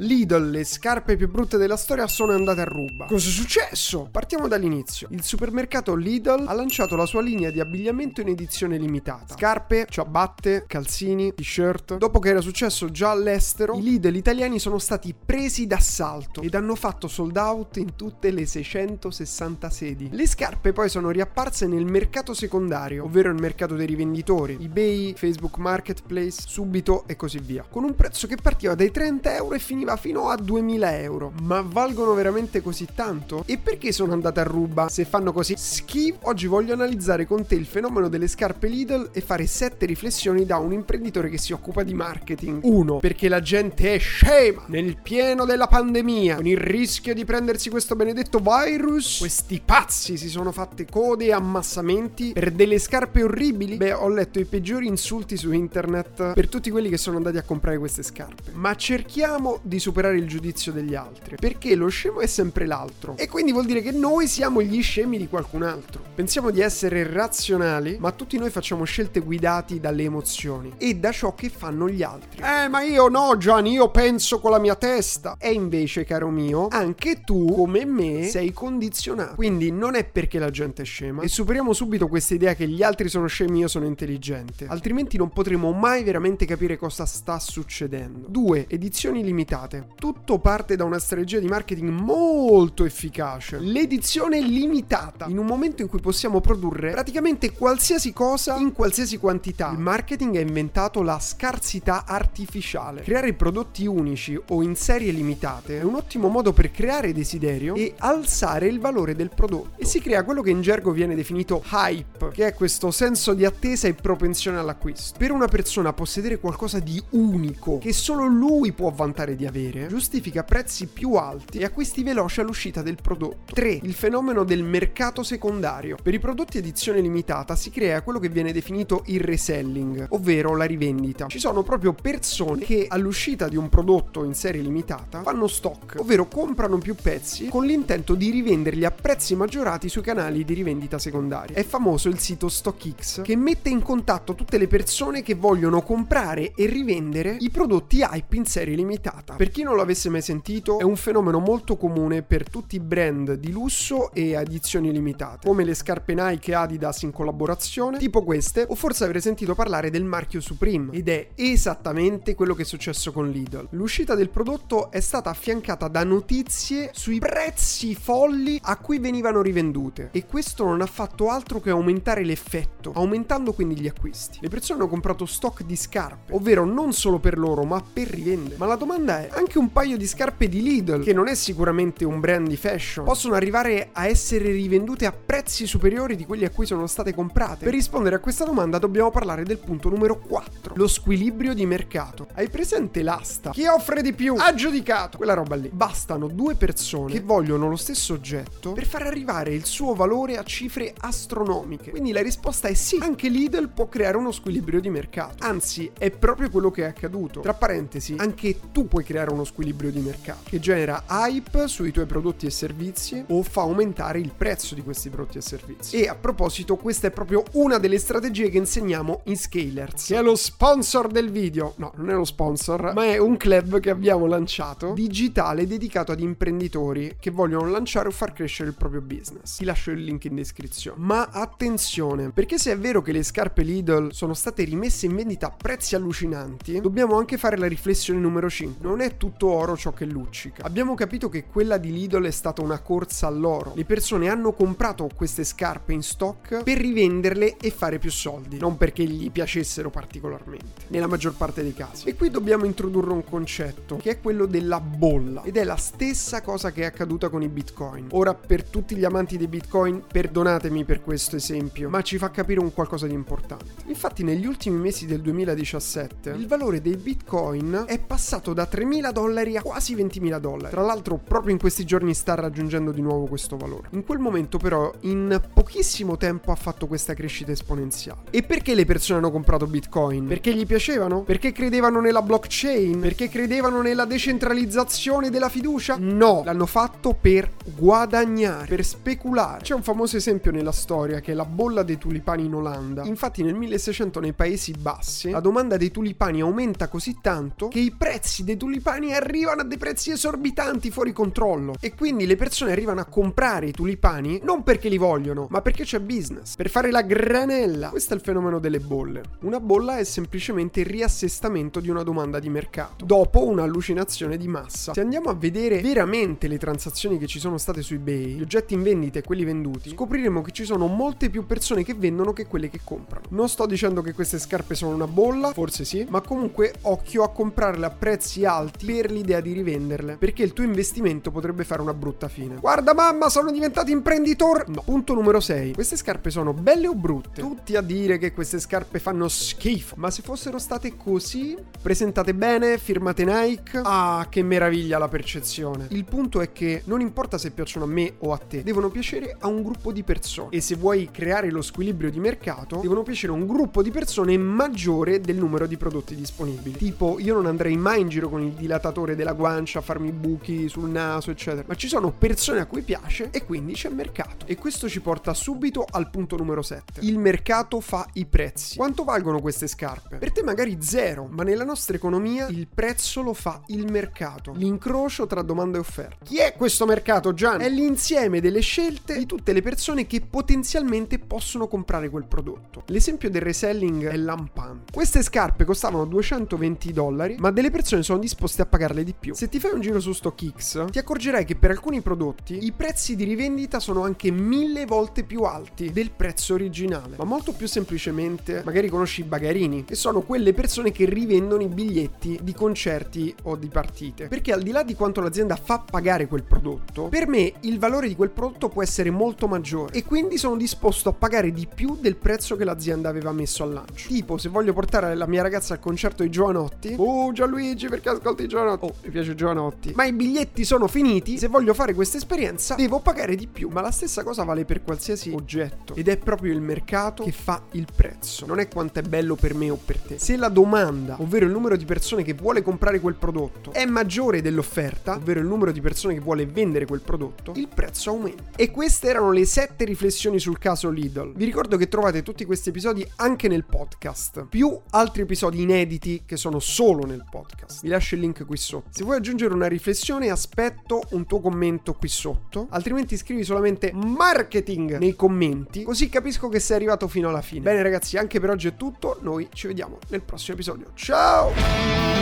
Lidl, le scarpe più brutte della storia sono andate a ruba. Cosa è successo? Partiamo dall'inizio. Il supermercato Lidl ha lanciato la sua linea di abbigliamento in edizione limitata. Scarpe, ciabatte, calzini, t-shirt. Dopo che era successo già all'estero, i Lidl italiani sono stati presi d'assalto ed hanno fatto sold out in tutte le 660 sedi. Le scarpe poi sono riapparse nel mercato secondario, ovvero il mercato dei rivenditori, eBay, Facebook Marketplace, Subito e così via, con un prezzo che partiva dai 30 euro e finiva fino a 2000 euro. Ma valgono veramente così tanto? E perché sono andate a ruba se fanno così schifo? Oggi voglio analizzare con te il fenomeno delle scarpe Lidl e fare 7 riflessioni da un imprenditore che si occupa di marketing. 1. Perché la gente è scema nel pieno della pandemia, con il rischio di prendersi questo benedetto virus. Questi pazzi si sono fatte code e ammassamenti per delle scarpe orribili. Beh, ho letto i peggiori insulti su internet per tutti quelli che sono andati a comprare queste scarpe. Ma cerchiamo di superare il giudizio degli altri, perché lo scemo è sempre l'altro. E quindi vuol dire che noi siamo gli scemi di qualcun altro. Pensiamo di essere razionali, ma tutti noi facciamo scelte guidati dalle emozioni e da ciò che fanno gli altri. Eh, ma io no, Gian, io penso con la mia testa. E invece, caro mio, anche tu, come me, sei condizionato. Quindi non è perché la gente è scema. E superiamo subito questa idea che gli altri sono scemi, io sono intelligente. Altrimenti non potremo mai veramente capire cosa sta succedendo. 2. Edizioni limitate. Tutto parte da una strategia di marketing molto efficace. L'edizione limitata. In un momento in cui possiamo produrre praticamente qualsiasi cosa in qualsiasi quantità. Il marketing ha inventato la scarsità artificiale. Creare prodotti unici o in serie limitate è un ottimo modo per creare desiderio e alzare il valore del prodotto. E si crea quello che in gergo viene definito hype, che è questo senso di attesa e propensione all'acquisto. Per una persona possedere qualcosa di unico che solo lui può vantare di avere giustifica prezzi più alti e acquisti veloci all'uscita del prodotto. 3. Il fenomeno del mercato secondario. Per i prodotti edizione limitata si crea quello che viene definito il reselling, ovvero la rivendita. Ci sono proprio persone che all'uscita di un prodotto in serie limitata fanno stock, ovvero comprano più pezzi con l'intento di rivenderli a prezzi maggiorati sui canali di rivendita secondaria. È famoso il sito StockX che mette in contatto tutte le persone che vogliono comprare e rivendere i prodotti hype in serie limitata. Per chi non l'avesse mai sentito, è un fenomeno molto comune per tutti i brand di lusso e edizioni limitate, come le scarpe Nike e Adidas in collaborazione, tipo queste, o forse avrei sentito parlare del marchio Supreme, ed è esattamente quello che è successo con Lidl. L'uscita del prodotto è stata affiancata da notizie sui prezzi folli a cui venivano rivendute, e questo non ha fatto altro che aumentare l'effetto, aumentando quindi gli acquisti. Le persone hanno comprato stock di scarpe, ovvero non solo per loro, ma per rivendere. Ma la domanda è, anche un paio di scarpe di Lidl, che non è sicuramente un brand di fashion, possono arrivare a essere rivendute a prezzi superiori di quelli a cui sono state comprate? Per rispondere a questa domanda dobbiamo parlare del punto numero 4, lo squilibrio di mercato. Hai presente l'asta? Chi offre di più? Ha giudicato! Quella roba lì. Bastano due persone che vogliono lo stesso oggetto per far arrivare il suo valore a cifre astronomiche. Quindi la risposta è sì, anche Lidl può creare uno squilibrio di mercato. Anzi, è proprio quello che è accaduto. Tra parentesi, anche tu puoi creare uno squilibrio di mercato che genera hype sui tuoi prodotti e servizi o fa aumentare il prezzo di questi prodotti e servizi. E a proposito, questa è proprio una delle strategie che insegniamo in Scalers, che è lo sponsor del video. No, non è lo sponsor, ma è un club che abbiamo lanciato digitale dedicato ad imprenditori che vogliono lanciare o far crescere il proprio business. Ti lascio il link in descrizione. Ma attenzione, perché se è vero che le scarpe Lidl sono state rimesse in vendita a prezzi allucinanti, dobbiamo anche fare la riflessione numero 5. Non è tutto oro ciò che luccica. Abbiamo capito che quella di Lidl è stata una corsa all'oro. Le persone hanno comprato queste scarpe in stock per rivenderle e fare più soldi, non perché gli piacessero particolarmente, nella maggior parte dei casi. E qui dobbiamo introdurre un concetto, che è quello della bolla, ed è la stessa cosa che è accaduta con i bitcoin. Ora, per tutti gli amanti dei bitcoin, perdonatemi per questo esempio, ma ci fa capire un qualcosa di importante. Infatti, negli ultimi mesi del 2017, il valore dei bitcoin è passato da 3.000 dollari a quasi 20.000 dollari. Tra l'altro, proprio in questi giorni sta raggiungendo di nuovo questo valore. In quel momento, però, in pochissimo tempo ha fatto questa crescita esponenziale. E perché le persone hanno comprato bitcoin? Perché gli piacevano? Perché credevano nella blockchain? Perché credevano nella decentralizzazione della fiducia? No, l'hanno fatto per guadagnare, per speculare. C'è un famoso esempio nella storia che è la bolla dei tulipani in Olanda. Infatti nel 1600 nei Paesi Bassi la domanda dei tulipani aumenta così tanto che i prezzi dei tulipani tulipani arrivano a dei prezzi esorbitanti fuori controllo e quindi le persone arrivano a comprare i tulipani non perché li vogliono, ma perché c'è business, per fare la granella. Questo è il fenomeno delle bolle. Una bolla è semplicemente il riassestamento di una domanda di mercato dopo un'allucinazione di massa. Se andiamo a vedere veramente le transazioni che ci sono state su eBay, gli oggetti in vendita e quelli venduti, scopriremo che ci sono molte più persone che vendono che quelle che comprano. Non sto dicendo che queste scarpe sono una bolla, forse sì, ma comunque occhio a comprarle a prezzi alti per l'idea di rivenderle, perché il tuo investimento potrebbe fare una brutta fine. Guarda mamma, sono diventato imprenditore! No. Punto numero 6. Queste scarpe sono belle o brutte? Tutti a dire che queste scarpe fanno schifo, ma se fossero state così, presentate bene, firmate Nike, ah, che meraviglia la percezione. Il punto è che non importa se piacciono a me o a te, devono piacere a un gruppo di persone. E se vuoi creare lo squilibrio di mercato, devono piacere a un gruppo di persone maggiore del numero di prodotti disponibili. Tipo, io non andrei mai in giro con il dilatatore della guancia farmi buchi sul naso, eccetera. Ma ci sono persone a cui piace e quindi c'è mercato. E questo ci porta subito al punto numero 7. Il mercato fa i prezzi. Quanto valgono queste scarpe? Per te magari zero, ma nella nostra economia il prezzo lo fa il mercato. L'incrocio tra domanda e offerta. Chi è questo mercato, Gian? È l'insieme delle scelte di tutte le persone che potenzialmente possono comprare quel prodotto. L'esempio del reselling è lampante. Queste scarpe costavano 220 dollari, ma delle persone sono disposte a pagarle di più. Se ti fai un giro su StockX, ti accorgerai che per alcuni prodotti i prezzi di rivendita sono anche mille volte più alti del prezzo originale. Ma molto più semplicemente, magari conosci i bagarini, che sono quelle persone che rivendono i biglietti di concerti o di partite. Perché al di là di quanto l'azienda fa pagare quel prodotto, per me il valore di quel prodotto può essere molto maggiore e quindi sono disposto a pagare di più del prezzo che l'azienda aveva messo al lancio. Tipo, se voglio portare la mia ragazza al concerto di Giovanotti, oh Gianluigi perché ascolti Giovanotti? Oh, mi piace Giovanotti. Ma i biglietti sono finiti, se voglio fare questa esperienza devo pagare di più. Ma la stessa cosa vale per qualsiasi oggetto ed è proprio il mercato che fa il prezzo. Non è quanto è bello per me o per te. Se la domanda, ovvero il numero di persone che vuole comprare quel prodotto, è maggiore dell'offerta, ovvero il numero di persone che vuole vendere quel prodotto, il prezzo aumenta. E queste erano le sette riflessioni sul caso Lidl. Vi ricordo che trovate tutti questi episodi anche nel podcast, più altri episodi inediti che sono solo nel podcast. Vi lascio il link qui sotto. Se vuoi aggiungere una riflessione, aspetto un tuo commento qui sotto, altrimenti scrivi solamente marketing nei commenti, così capisco che sei arrivato fino alla fine. Bene ragazzi, anche per oggi è tutto, noi ci vediamo nel prossimo episodio. Ciao!